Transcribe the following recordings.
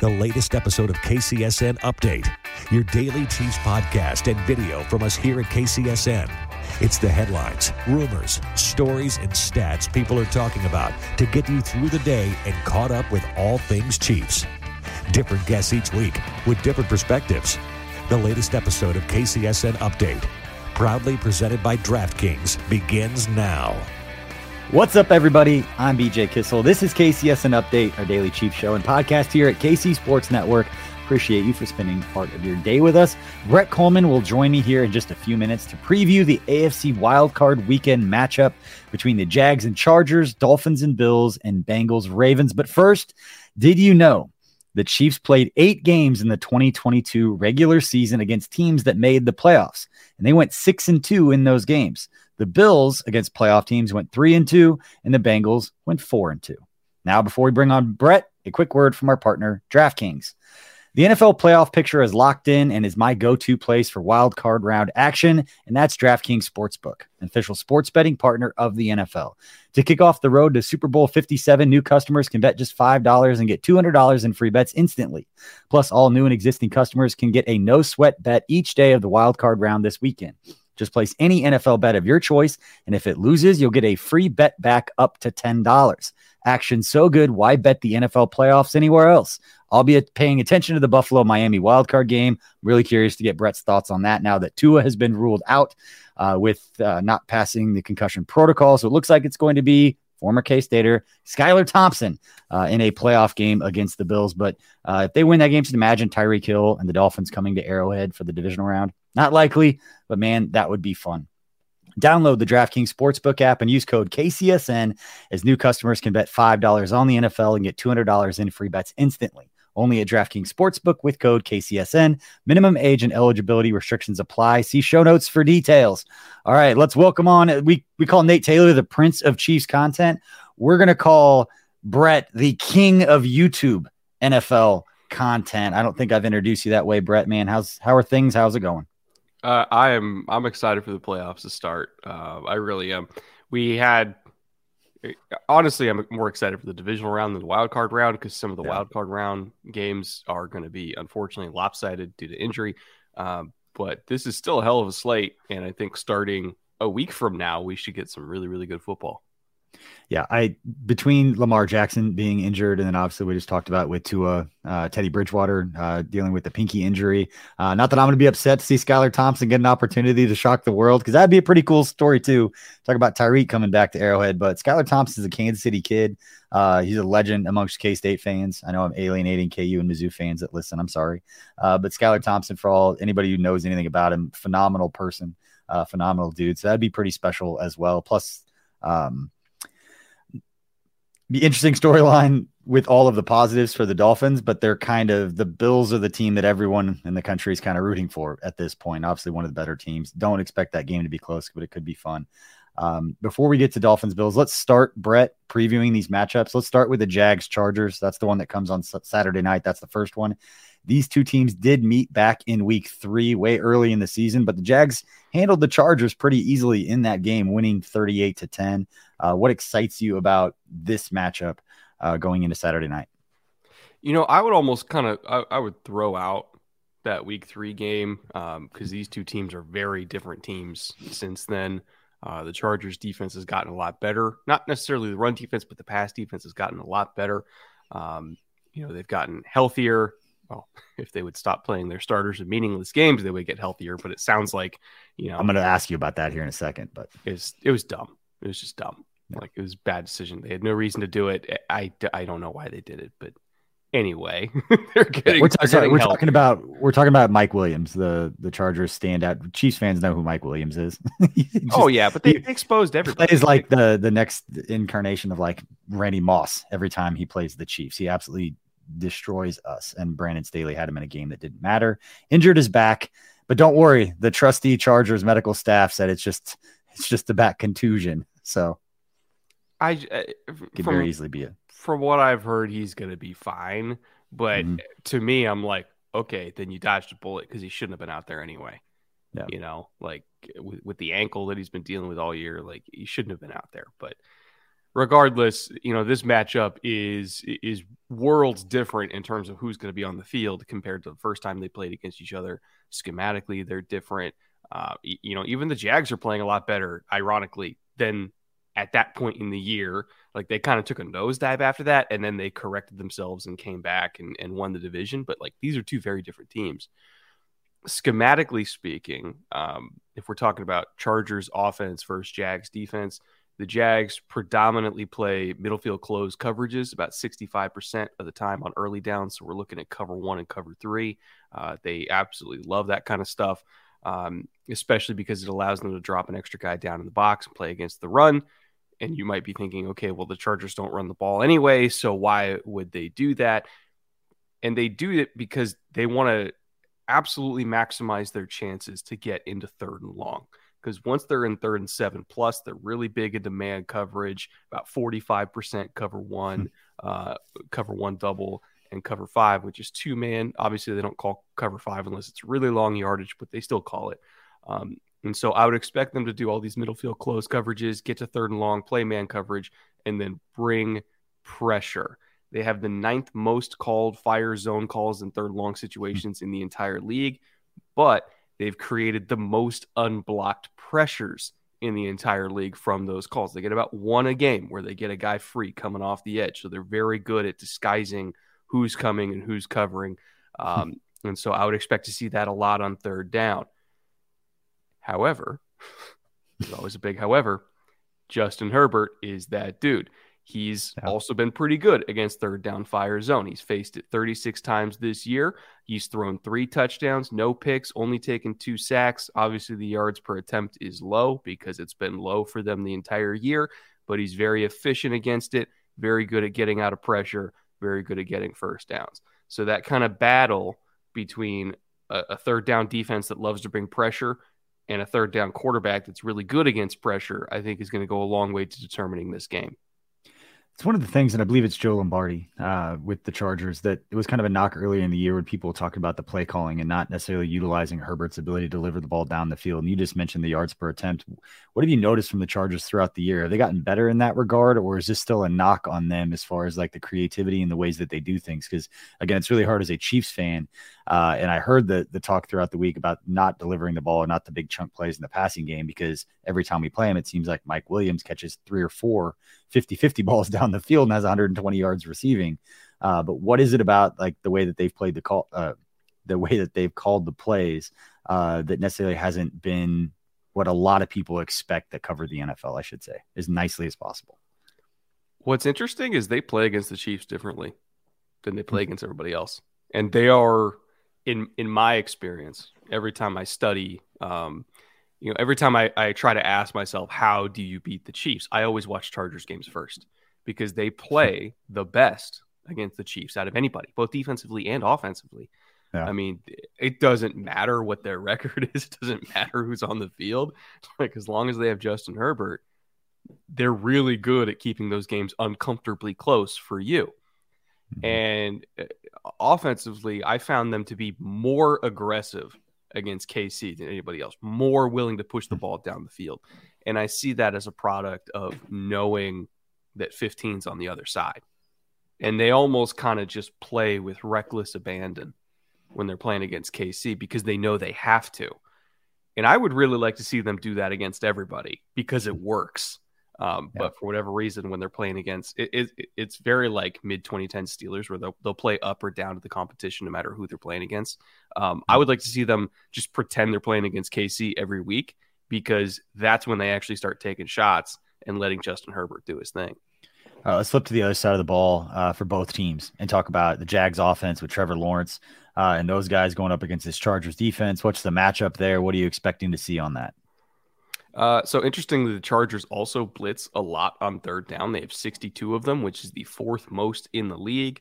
the latest episode of KCSN Update, your daily Chiefs podcast and video from us here at KCSN. It's the headlines, rumors, stories, and stats people are talking about to get you through the day and caught up with all things Chiefs. Different guests each week with different perspectives. The latest episode of KCSN Update, proudly presented by DraftKings, begins now. What's up, everybody? I'm BJ Kissel. This is KCSN Update, our daily Chief show and podcast here at KC Sports Network. Appreciate you for spending part of your day with us. Brett Coleman will join me here in just a few minutes to preview the AFC wildcard weekend matchup between the Jags and Chargers, Dolphins and Bills, and Bengals Ravens. But first, did you know the Chiefs played eight games in the 2022 regular season against teams that made the playoffs, and they went six and two in those games. The Bills against playoff teams went three and two, and the Bengals went four and two. Now, before we bring on Brett, a quick word from our partner, DraftKings. The NFL playoff picture is locked in and is my go to place for wild card round action, and that's DraftKings Sportsbook, an official sports betting partner of the NFL. To kick off the road to Super Bowl 57, new customers can bet just $5 and get $200 in free bets instantly. Plus, all new and existing customers can get a no sweat bet each day of the wild card round this weekend. Just place any NFL bet of your choice, and if it loses, you'll get a free bet back up to $10. Action so good, why bet the NFL playoffs anywhere else? I'll be paying attention to the Buffalo Miami wildcard game. I'm really curious to get Brett's thoughts on that now that Tua has been ruled out uh, with uh, not passing the concussion protocol. So it looks like it's going to be former K Stater Skylar Thompson uh, in a playoff game against the Bills. But uh, if they win that game, just imagine Tyreek Hill and the Dolphins coming to Arrowhead for the divisional round. Not likely, but man, that would be fun. Download the DraftKings Sportsbook app and use code KCSN as new customers can bet $5 on the NFL and get $200 in free bets instantly. Only at DraftKings Sportsbook with code KCSN. Minimum age and eligibility restrictions apply. See show notes for details. All right, let's welcome on. We we call Nate Taylor the Prince of Chiefs content. We're gonna call Brett the King of YouTube NFL content. I don't think I've introduced you that way, Brett. Man, how's how are things? How's it going? Uh, I am. I'm excited for the playoffs to start. Uh, I really am. We had honestly, I'm more excited for the divisional round than the wild card round because some of the yeah. wild card round games are going to be unfortunately lopsided due to injury. Um, but this is still a hell of a slate, and I think starting a week from now, we should get some really, really good football yeah, I between Lamar Jackson being injured and then obviously we just talked about with Tua, uh, Teddy Bridgewater uh, dealing with the pinky injury. Uh, not that I'm going to be upset to see Skylar Thompson get an opportunity to shock the world because that'd be a pretty cool story too. Talk about Tyreek coming back to Arrowhead, but Skylar Thompson is a Kansas City kid. Uh, he's a legend amongst K State fans. I know I'm alienating KU and Mizzou fans that listen. I'm sorry, uh, but Skylar Thompson, for all anybody who knows anything about him, phenomenal person, uh, phenomenal dude. So that'd be pretty special as well. Plus. Um, be interesting storyline with all of the positives for the Dolphins, but they're kind of the Bills are the team that everyone in the country is kind of rooting for at this point. Obviously, one of the better teams. Don't expect that game to be close, but it could be fun. Um, before we get to Dolphins Bills, let's start Brett previewing these matchups. Let's start with the Jags Chargers. That's the one that comes on Saturday night. That's the first one. These two teams did meet back in week three, way early in the season, but the Jags handled the Chargers pretty easily in that game, winning 38 to 10. Uh, what excites you about this matchup uh, going into Saturday night? You know, I would almost kind of I, I, would throw out that week three game because um, these two teams are very different teams since then. Uh, the Chargers defense has gotten a lot better. Not necessarily the run defense, but the pass defense has gotten a lot better. Um, you know, they've gotten healthier. Well, if they would stop playing their starters in meaningless games, they would get healthier. But it sounds like, you know, I'm going to ask you about that here in a second. But it's it was dumb. It was just dumb. Yeah. Like it was bad decision. They had no reason to do it. I I don't know why they did it, but anyway. they're getting. We're, t- getting we're talking about we're talking about Mike Williams, the the Chargers standout. Chiefs fans know who Mike Williams is. just, oh yeah, but they exposed everybody. Is like the the next incarnation of like Randy Moss. Every time he plays the Chiefs, he absolutely destroys us. And Brandon Staley had him in a game that didn't matter. Injured his back, but don't worry. The trusty Chargers medical staff said it's just it's just a back contusion. So I, I could very easily be a from what I've heard, he's going to be fine. But mm-hmm. to me, I'm like, okay, then you dodged a bullet because he shouldn't have been out there anyway. Yeah. You know, like with, with the ankle that he's been dealing with all year, like he shouldn't have been out there. But regardless, you know, this matchup is is worlds different in terms of who's going to be on the field compared to the first time they played against each other. Schematically, they're different. Uh, you know, even the Jags are playing a lot better, ironically, than at that point in the year. Like they kind of took a nosedive after that, and then they corrected themselves and came back and, and won the division. But like these are two very different teams. Schematically speaking, um, if we're talking about Chargers offense versus Jags defense, the Jags predominantly play middle field close coverages about 65% of the time on early downs. So we're looking at cover one and cover three. Uh, they absolutely love that kind of stuff, um, especially because it allows them to drop an extra guy down in the box and play against the run and you might be thinking, okay, well, the Chargers don't run the ball anyway, so why would they do that? And they do it because they want to absolutely maximize their chances to get into third and long. Because once they're in third and seven plus, they're really big into man coverage, about 45% cover one, hmm. uh, cover one double, and cover five, which is two man. Obviously, they don't call cover five unless it's really long yardage, but they still call it. Um, and so I would expect them to do all these middle field close coverages, get to third and long, play man coverage, and then bring pressure. They have the ninth most called fire zone calls in third long situations in the entire league, but they've created the most unblocked pressures in the entire league from those calls. They get about one a game where they get a guy free coming off the edge. So they're very good at disguising who's coming and who's covering. Um, and so I would expect to see that a lot on third down. However, there's always a big however. Justin Herbert is that dude. He's yeah. also been pretty good against third down fire zone. He's faced it 36 times this year. He's thrown three touchdowns, no picks, only taken two sacks. Obviously, the yards per attempt is low because it's been low for them the entire year, but he's very efficient against it, very good at getting out of pressure, very good at getting first downs. So, that kind of battle between a, a third down defense that loves to bring pressure and a third down quarterback that's really good against pressure, I think is going to go a long way to determining this game. It's one of the things, and I believe it's Joe Lombardi uh, with the Chargers that it was kind of a knock earlier in the year when people talked about the play calling and not necessarily utilizing Herbert's ability to deliver the ball down the field. And you just mentioned the yards per attempt. What have you noticed from the Chargers throughout the year? Have they gotten better in that regard, or is this still a knock on them as far as like the creativity and the ways that they do things? Because again, it's really hard as a Chiefs fan. Uh, and I heard the the talk throughout the week about not delivering the ball not the big chunk plays in the passing game because every time we play him, it seems like Mike Williams catches three or four 50 50 balls down the field and has 120 yards receiving. Uh, but what is it about like the way that they've played the call, uh, the way that they've called the plays uh, that necessarily hasn't been what a lot of people expect that cover the NFL, I should say, as nicely as possible. What's interesting is they play against the Chiefs differently than they play mm-hmm. against everybody else, and they are, in in my experience, every time I study um, you know, every time I, I try to ask myself, how do you beat the Chiefs? I always watch Chargers games first because they play the best against the Chiefs out of anybody, both defensively and offensively. Yeah. I mean, it doesn't matter what their record is. It doesn't matter who's on the field. Like as long as they have Justin Herbert, they're really good at keeping those games uncomfortably close for you. Mm-hmm. And uh, offensively, I found them to be more aggressive against KC than anybody else, more willing to push the hmm. ball down the field. And I see that as a product of knowing that 15's on the other side. And they almost kind of just play with reckless abandon when they're playing against KC because they know they have to. And I would really like to see them do that against everybody because it works. Um, yeah. But for whatever reason, when they're playing against it, it it's very like mid 2010 Steelers where they'll, they'll play up or down to the competition no matter who they're playing against. Um, I would like to see them just pretend they're playing against KC every week because that's when they actually start taking shots and letting Justin Herbert do his thing. Right, let's flip to the other side of the ball uh, for both teams and talk about the Jags offense with Trevor Lawrence uh, and those guys going up against this Chargers defense. What's the matchup there? What are you expecting to see on that? Uh, so interestingly, the Chargers also blitz a lot on third down. They have 62 of them, which is the fourth most in the league,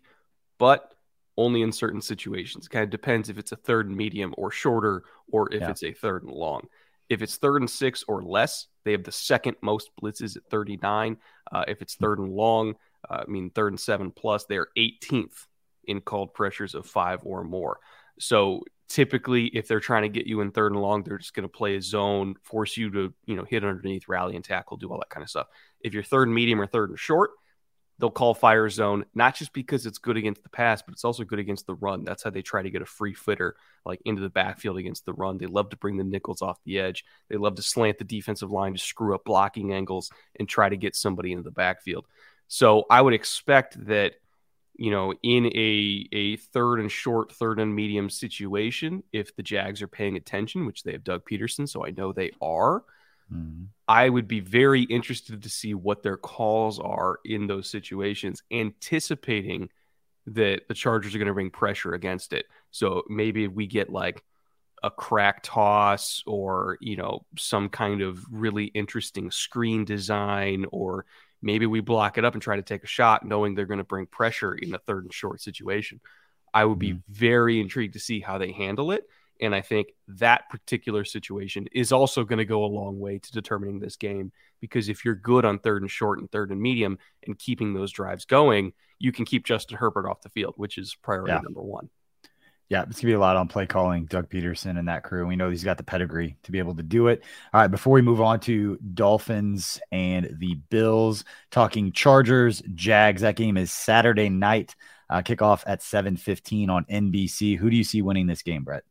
but only in certain situations. It kind of depends if it's a third and medium or shorter, or if yeah. it's a third and long. If it's third and six or less, they have the second most blitzes at 39. Uh, if it's third and long, uh, I mean, third and seven plus, they're 18th in called pressures of five or more. So typically, if they're trying to get you in third and long, they're just going to play a zone, force you to, you know, hit underneath, rally and tackle, do all that kind of stuff. If you're third and medium or third and short, they'll call fire zone, not just because it's good against the pass, but it's also good against the run. That's how they try to get a free footer like into the backfield against the run. They love to bring the nickels off the edge. They love to slant the defensive line to screw up blocking angles and try to get somebody into the backfield. So I would expect that, you know, in a a third and short, third and medium situation, if the Jags are paying attention, which they have Doug Pederson, so I know they are – Mm-hmm. I would be very interested to see what their calls are in those situations, anticipating that the Chargers are going to bring pressure against it. So maybe we get like a crack toss or, you know, some kind of really interesting screen design, or maybe we block it up and try to take a shot knowing they're going to bring pressure in a third and short situation. I would be mm-hmm. very intrigued to see how they handle it and I think that particular situation is also going to go a long way to determining this game because if you're good on third and short and third and medium and keeping those drives going, you can keep Justin Herbert off the field, which is priority yeah. number one. Yeah, it's gonna be a lot on play calling, Doug Pederson and that crew. We know he's got the pedigree to be able to do it. All right, before we move on to Dolphins and the Bills, talking Chargers, Jags. That game is Saturday night. Uh, kickoff at 7:15 on NBC. Who do you see winning this game, Brett?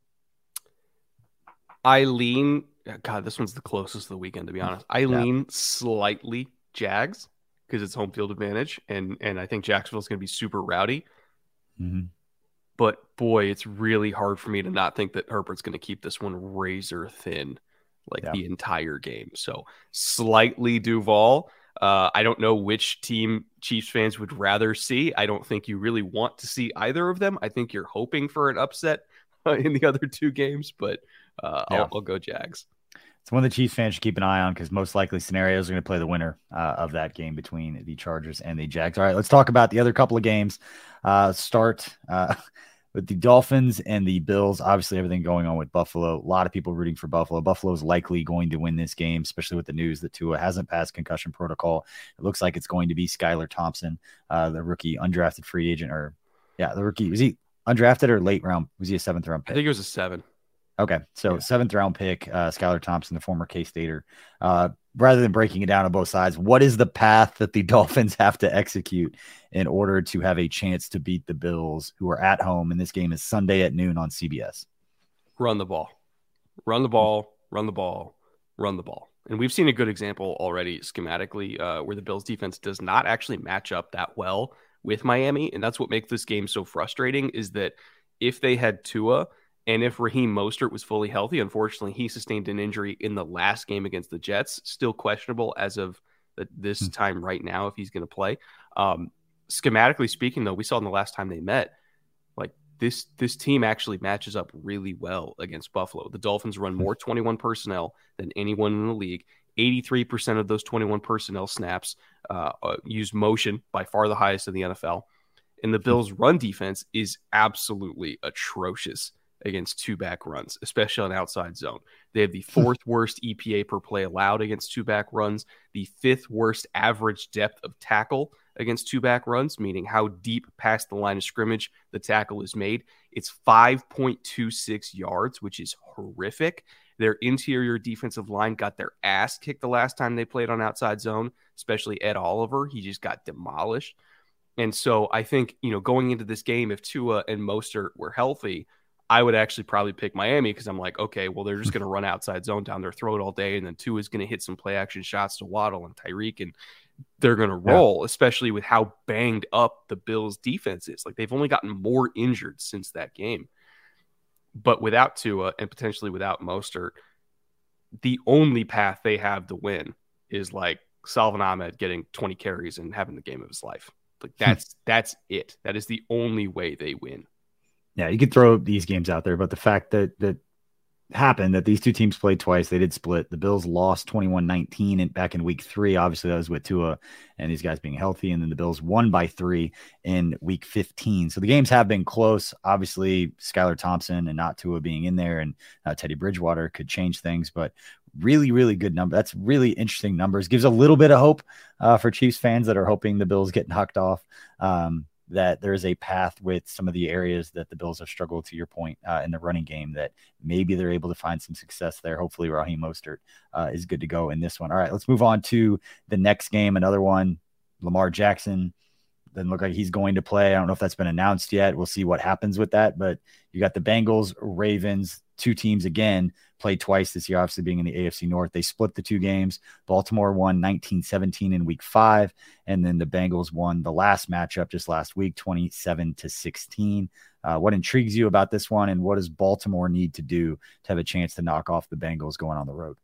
I lean. God, this one's the closest of the weekend, to be honest. I yeah. lean slightly Jags because it's home field advantage, and and I think Jacksonville's going to be super rowdy. Mm-hmm. But boy, it's really hard for me to not think that Herbert's going to keep this one razor thin, like yeah. the entire game. So slightly Duval. Uh, I don't know which team Chiefs fans would rather see. I don't think you really want to see either of them. I think you're hoping for an upset in the other two games, but uh, yeah. I'll, I'll, go Jags. It's one of the Chiefs fans should keep an eye on because most likely scenarios are going to play the winner uh, of that game between the Chargers and the Jags. All right, let's talk about the other couple of games. Uh, start uh, with the Dolphins and the Bills. Obviously, everything going on with Buffalo. A lot of people rooting for Buffalo. Buffalo is likely going to win this game, especially with the news that Tua hasn't passed concussion protocol. It looks like it's going to be Skylar Thompson, uh, the rookie undrafted free agent, or yeah, the rookie was he undrafted or late round? Was he a seventh round pick? I think it was a seven. Okay, so yeah. seventh round pick, uh, Skylar Thompson, the former K Stater. Uh, rather than breaking it down on both sides, what is the path that the Dolphins have to execute in order to have a chance to beat the Bills, who are at home? And this game is Sunday at noon on CBS. Run the ball, run the ball, run the ball, run the ball. And we've seen a good example already schematically uh, where the Bills defense does not actually match up that well with Miami. And that's what makes this game so frustrating is that if they had Tua and if Raheem Mostert was fully healthy, unfortunately, he sustained an injury in the last game against the Jets, still questionable as of this hmm. time right now if he's going to play. Um, schematically speaking, though, we saw in the last time they met, like this this team actually matches up really well against Buffalo. The Dolphins run hmm. more 21 personnel than anyone in the league. 83% of those 21 personnel snaps uh, uh, use motion, by far the highest in the NFL. And the hmm. Bills' run defense is absolutely atrocious against two back runs, especially on outside zone. They have the hmm. fourth worst EPA per play allowed against two back runs, the fifth worst average depth of tackle against two back runs, meaning how deep past the line of scrimmage the tackle is made. It's 5.26 yards, which is horrific. Their interior defensive line got their ass kicked the last time they played on outside zone, especially Ed Oliver. He just got demolished. And so I think, you know, going into this game, if Tua and Mostert were healthy, I would actually probably pick Miami because I'm like, okay, well, they're just going to run outside zone down their throat all day. And then Tua is going to hit some play action shots to Waddle and Tyreek, and they're going to roll, yeah. especially with how banged up the Bills defense is. Like they've only gotten more injured since that game. But without Tua and potentially without Mostert, the only path they have to win is like Salvon Ahmed getting 20 carries and having the game of his life. Like hmm. that's that's it. That is the only way they win. Yeah, you could throw these games out there, but the fact that that happened that these two teams played twice. They did split. The Bills lost 21 19 back in week three. Obviously, that was with Tua and these guys being healthy. And then the Bills won by three in week 15. So the games have been close. Obviously, Skylar Thompson and not Tua being in there and uh, Teddy Bridgewater could change things, but really, really good number. That's really interesting numbers. Gives a little bit of hope uh, for Chiefs fans that are hoping the Bills get knocked off. Um, that there is a path with some of the areas that the Bills have struggled to your point uh, in the running game that maybe they're able to find some success there. Hopefully, Raheem Mostert uh, is good to go in this one. All right, let's move on to the next game. Another one, Lamar Jackson. Doesn't look like he's going to play. I don't know if that's been announced yet. We'll see what happens with that. But you got the Bengals, Ravens, two teams again played twice this year, obviously being in the AFC North. They split the two games. Baltimore won 19 17 in week five, and then the Bengals won the last matchup just last week, 27 to 16. Uh, what intrigues you about this one, and what does Baltimore need to do to have a chance to knock off the Bengals going on the road?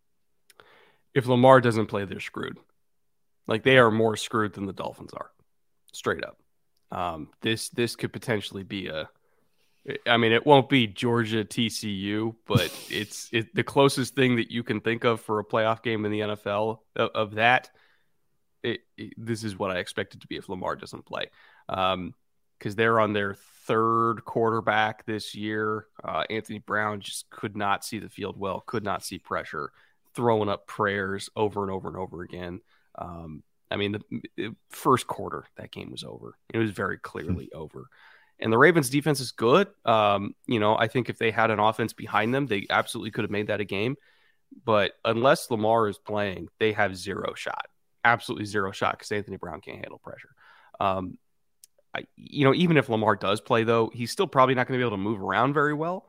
If Lamar doesn't play, they're screwed. Like they are more screwed than the Dolphins are, straight up. Um, this this could potentially be a I mean, it won't be Georgia TCU, but it's it, the closest thing that you can think of for a playoff game in the NFL of, of that. It, it, this is what I expect it to be if Lamar doesn't play, because um, they're on their third quarterback this year. Uh, Anthony Brown just could not see the field well, could not see pressure, throwing up prayers over and over and over again. Um, I mean, the, the, first quarter that game was over. It was very clearly over. And the Ravens defense is good. Um, you know, I think if they had an offense behind them, they absolutely could have made that a game. But unless Lamar is playing, they have zero shot, absolutely zero shot because Anthony Brown can't handle pressure. Um, I, you know, even if Lamar does play, though, he's still probably not going to be able to move around very well.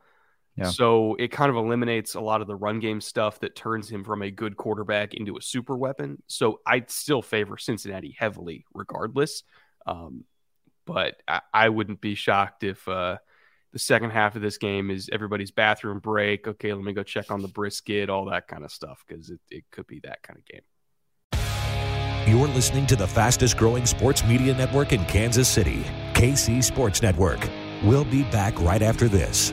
Yeah. So it kind of eliminates a lot of the run game stuff that turns him from a good quarterback into a super weapon. So I'd still favor Cincinnati heavily, regardless. Um, but I, I wouldn't be shocked if uh, the second half of this game is everybody's bathroom break. Okay, let me go check on the brisket, all that kind of stuff, because it, it could be that kind of game. You're listening to the fastest growing sports media network in Kansas City, KC Sports Network. We'll be back right after this.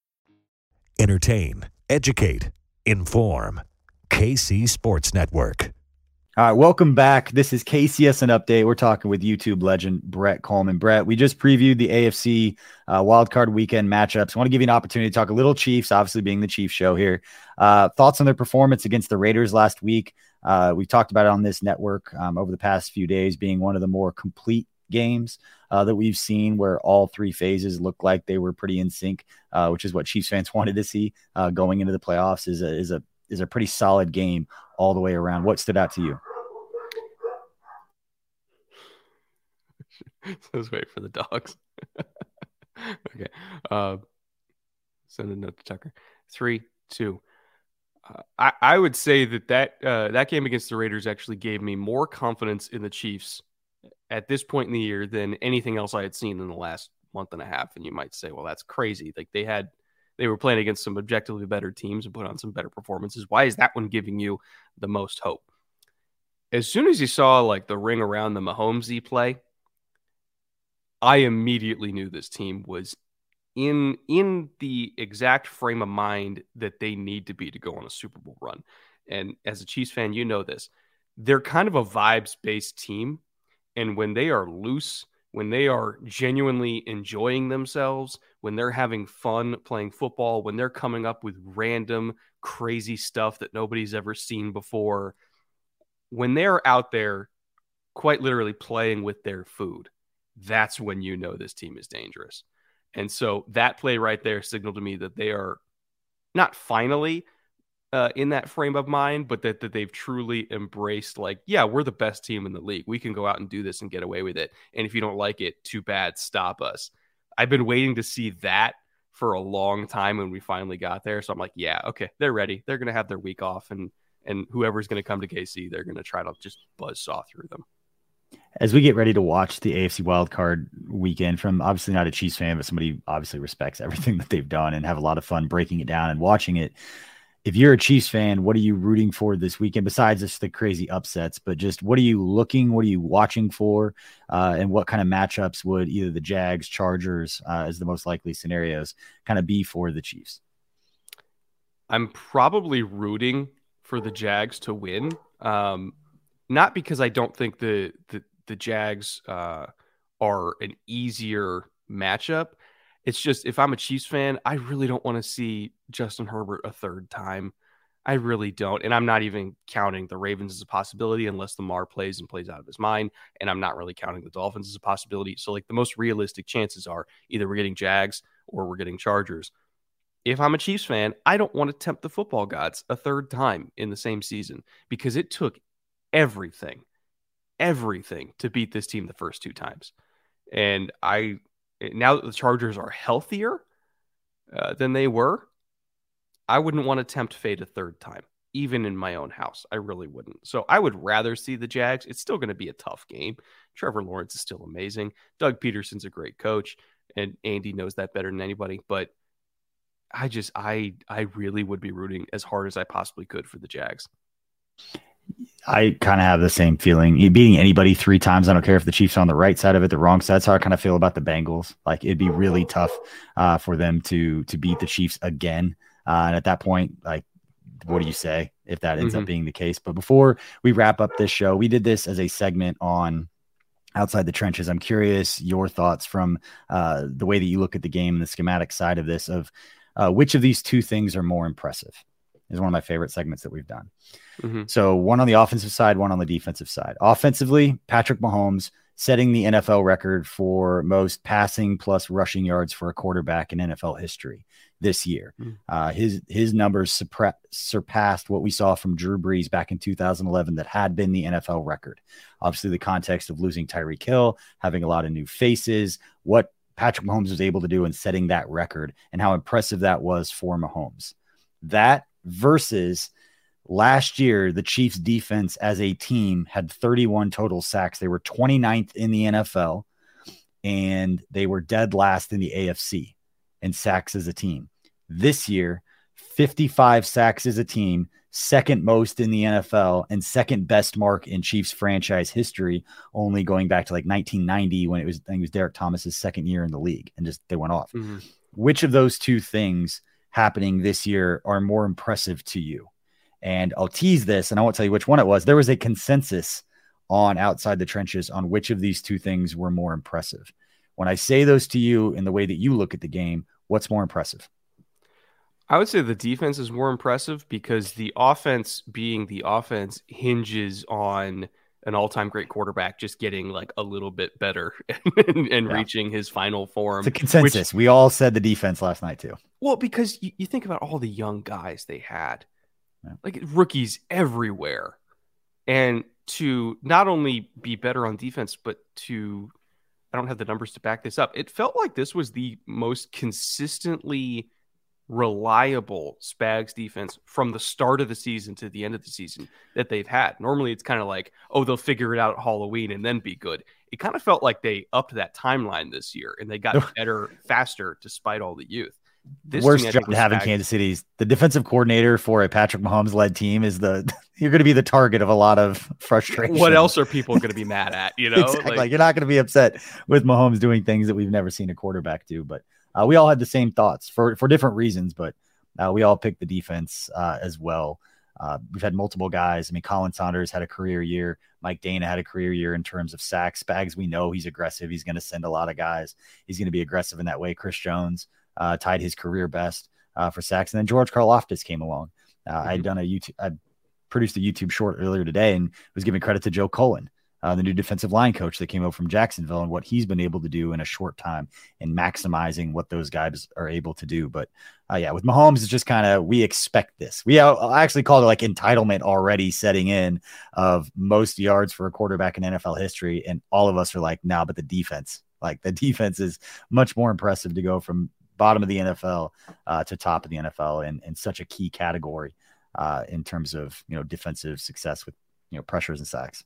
Entertain, educate, inform. KC Sports Network. All right, welcome back. This is KCSN Update. We're talking with YouTube legend Brett Coleman. Brett, we just previewed the AFC uh, wildcard weekend matchups. I want to give you an opportunity to talk a little Chiefs, obviously being the Chiefs show here. Uh, thoughts on their performance against the Raiders last week? Uh, we've talked about it on this network um, over the past few days, being one of the more complete games uh, that we've seen where all three phases look like they were pretty in sync, uh, which is what Chiefs fans wanted to see uh, going into the playoffs. Is a is a is a pretty solid game all the way around. What stood out to you? Let's wait for the dogs. okay. Uh, send a note to Tucker. Three, two. Uh, I, I would say that that, uh, that game against the Raiders actually gave me more confidence in the Chiefs at this point in the year than anything else I had seen in the last month and a half. And you might say, well, that's crazy. Like they had, they were playing against some objectively better teams and put on some better performances. Why is that one giving you the most hope? As soon as you saw like the ring around the Mahomesy play, I immediately knew this team was in in the exact frame of mind that they need to be to go on a Super Bowl run. And as a Chiefs fan, you know this. They're kind of a vibes based team. And when they are loose, when they are genuinely enjoying themselves, when they're having fun playing football, when they're coming up with random, crazy stuff that nobody's ever seen before, when they're out there quite literally playing with their food, that's when you know this team is dangerous. And so that play right there signaled to me that they are not finally uh, in that frame of mind, but that, that they've truly embraced, like, yeah, we're the best team in the league. We can go out and do this and get away with it. And if you don't like it, too bad, stop us. I've been waiting to see that for a long time when we finally got there. So I'm like, yeah, okay, they're ready. They're going to have their week off, and and whoever's going to come to KC, they're going to try to just buzz saw through them as we get ready to watch the AFC wildcard weekend from obviously not a Chiefs fan, but somebody obviously respects everything that they've done and have a lot of fun breaking it down and watching it. If you're a Chiefs fan, what are you rooting for this weekend besides just the crazy upsets? But just what are you looking, what are you watching for, uh, and what kind of matchups would either the Jags, Chargers, uh, as the most likely scenarios, kind of be for the Chiefs? I'm probably rooting for the Jags to win. Um, not because I don't think the the, the Jags uh, are an easier matchup. It's just if I'm a Chiefs fan, I really don't want to see Justin Herbert a third time. I really don't. And I'm not even counting the Ravens as a possibility unless Lamar plays and plays out of his mind. And I'm not really counting the Dolphins as a possibility. So, like, the most realistic chances are either we're getting Jags or we're getting Chargers. If I'm a Chiefs fan, I don't want to tempt the football gods a third time in the same season because it took everything, everything to beat this team the first two times. And I, now that the Chargers are healthier uh, than they were, I wouldn't want to tempt fate a third time, even in my own house. I really wouldn't. So I would rather see the Jags. It's still going to be a tough game. Trevor Lawrence is still amazing. Doug Pederson's a great coach, and Andy knows that better than anybody. But I just, I, I really would be rooting as hard as I possibly could for the Jags. I kind of have the same feeling. Beating anybody three times, I don't care if the Chiefs are on the right side of it, the wrong side. That's how I kind of feel about the Bengals. Like it'd be really tough uh, for them to to beat the Chiefs again. Uh, and at that point, like, what do you say if that ends mm-hmm. up being the case? But before we wrap up this show, we did this as a segment on outside the trenches. I'm curious your thoughts from uh, the way that you look at the game and the schematic side of this. Of uh, which of these two things are more impressive? Is one of my favorite segments that we've done. Mm-hmm. So one on the offensive side, one on the defensive side. Offensively, Patrick Mahomes setting the NFL record for most passing plus rushing yards for a quarterback in NFL history this year. Mm-hmm. Uh, his his numbers supre- surpassed what we saw from Drew Brees back in 2011 that had been the NFL record. Obviously, the context of losing Tyreek Hill, having a lot of new faces, what Patrick Mahomes was able to do in setting that record, and how impressive that was for Mahomes. That versus last year, the Chiefs defense as a team had 31 total sacks. They were 29th in the NFL and they were dead last in the AFC in sacks as a team. This year, 55 sacks as a team, second most in the NFL, and second best mark in Chiefs franchise history, only going back to like 1990 when it was, I think it was Derrick Thomas's second year in the league, and just they went off. Mm-hmm. Which of those two things happening this year are more impressive to you? And I'll tease this, and I won't tell you which one it was. There was a consensus on outside the trenches on which of these two things were more impressive. When I say those to you in the way that you look at the game, what's more impressive? I would say the defense is more impressive because the offense, being the offense, hinges on an all-time great quarterback just getting like a little bit better and, and yeah. reaching his final form. It's a consensus. Which, we all said the defense last night too. Well, because you, you think about all the young guys they had, yeah. like rookies everywhere, and to not only be better on defense, but to I don't have the numbers to back this up. It felt like this was the most consistently reliable Spags defense from the start of the season to the end of the season that they've had. Normally it's kind of like, oh, they'll figure it out at Halloween and then be good. It kind of felt like they upped that timeline this year and they got better faster despite all the youth. This worst job to have in Kansas City's the defensive coordinator for a Patrick Mahomes led team is the you're going to be the target of a lot of frustration. What else are people going to be mad at? You know, exactly. Like, you're not going to be upset with Mahomes doing things that we've never seen a quarterback do. But uh, we all had the same thoughts for for different reasons, but uh, we all picked the defense uh, as well. Uh, we've had multiple guys. I mean, Khalen Saunders had a career year. Mike Danna had a career year in terms of sacks. Spags, we know he's aggressive. He's going to send a lot of guys. He's going to be aggressive in that way. Chris Jones uh, tied his career best uh, for sacks. And then George Karlaftis came along. Uh, mm-hmm. I had done a YouTube, I produced a YouTube short earlier today and was giving credit to Joe Cullen, uh, the new defensive line coach that came over from Jacksonville, and what he's been able to do in a short time in maximizing what those guys are able to do. But uh, yeah, with Mahomes, it's just kind of we expect this. We actually called it like entitlement already setting in of most yards for a quarterback in NFL history, and all of us are like, nah, but the defense. Like the defense is much more impressive to go from bottom of the NFL uh, to top of the NFL and, and such a key category uh, in terms of you know defensive success with you know pressures and sacks.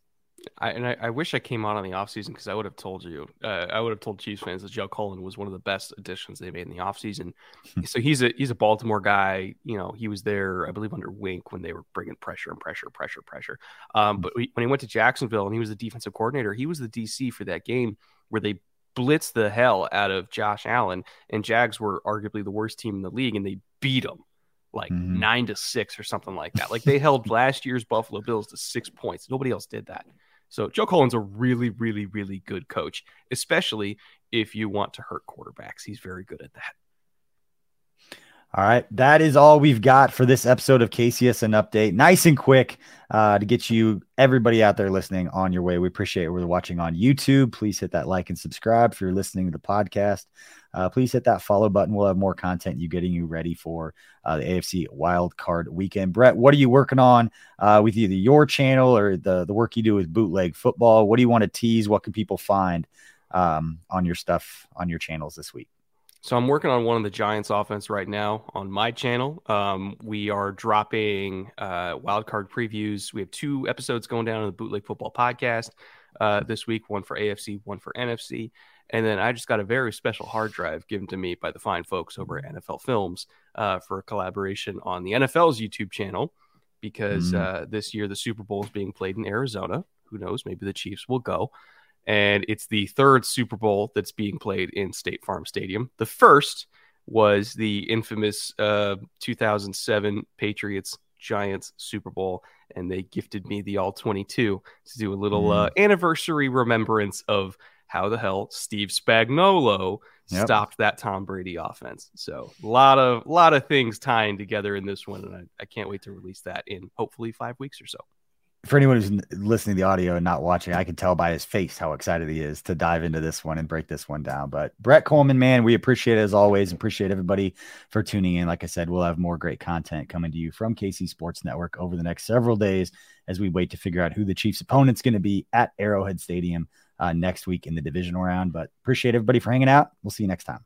I, and I, I, wish I came on in the offseason because I would have told you, uh, I would have told Chiefs fans that Joe Cullen was one of the best additions they made in the offseason. so he's a he's a Baltimore guy. You know, he was there, I believe, under Wink when they were bringing pressure and pressure, pressure, pressure. Um, but when he went to Jacksonville and he was the defensive coordinator, he was the DC for that game where they blitzed the hell out of Josh Allen, and Jags were arguably the worst team in the league, and they beat them like mm-hmm. nine to six or something like that. Like they held last year's Buffalo Bills to six points. Nobody else did that. So Joe Cullen's a really, really, really good coach, especially if you want to hurt quarterbacks. He's very good at that. All right. That is all we've got for this episode of KCSN Update. Nice and quick uh, to get you, everybody out there listening, on your way. We appreciate it. We're watching on YouTube. Please hit that like and subscribe if you're listening to the podcast. Uh, please hit that follow button. We'll have more content you getting you ready for uh, the AFC Wild Card Weekend. Brett, what are you working on uh, with either your channel or the the work you do with Bootleg Football? What do you want to tease? What can people find um, on your stuff on your channels this week? So I'm working on one of the Giants offense right now on my channel. Um, we are dropping uh, wildcard previews. We have two episodes going down on the Bootleg Football podcast uh, this week, one for AFC, one for NFC. And then I just got a very special hard drive given to me by the fine folks over at NFL Films uh, for a collaboration on the NFL's YouTube channel because mm. this year the Super Bowl is being played in Arizona. Who knows? Maybe the Chiefs will go and it's the third Super Bowl that's being played in State Farm Stadium. The first was the infamous uh, 2007 Patriots Giants Super Bowl, and they gifted me the All 22 to do a little mm. uh, anniversary remembrance of how the hell Steve Spagnuolo yep. stopped that Tom Brady offense. So a lot of lot of things tying together in this one, and I, I can't wait to release that in hopefully five weeks or so for anyone who's listening to the audio and not watching, I can tell by his face how excited he is to dive into this one and break this one down. But Brett Coleman, man, we appreciate it as always. Appreciate everybody for tuning in. Like I said, we'll have more great content coming to you from KC Sports Network over the next several days as we wait to figure out who the Chiefs' opponent's going to be at Arrowhead Stadium uh, next week in the divisional round. But appreciate everybody for hanging out. We'll see you next time.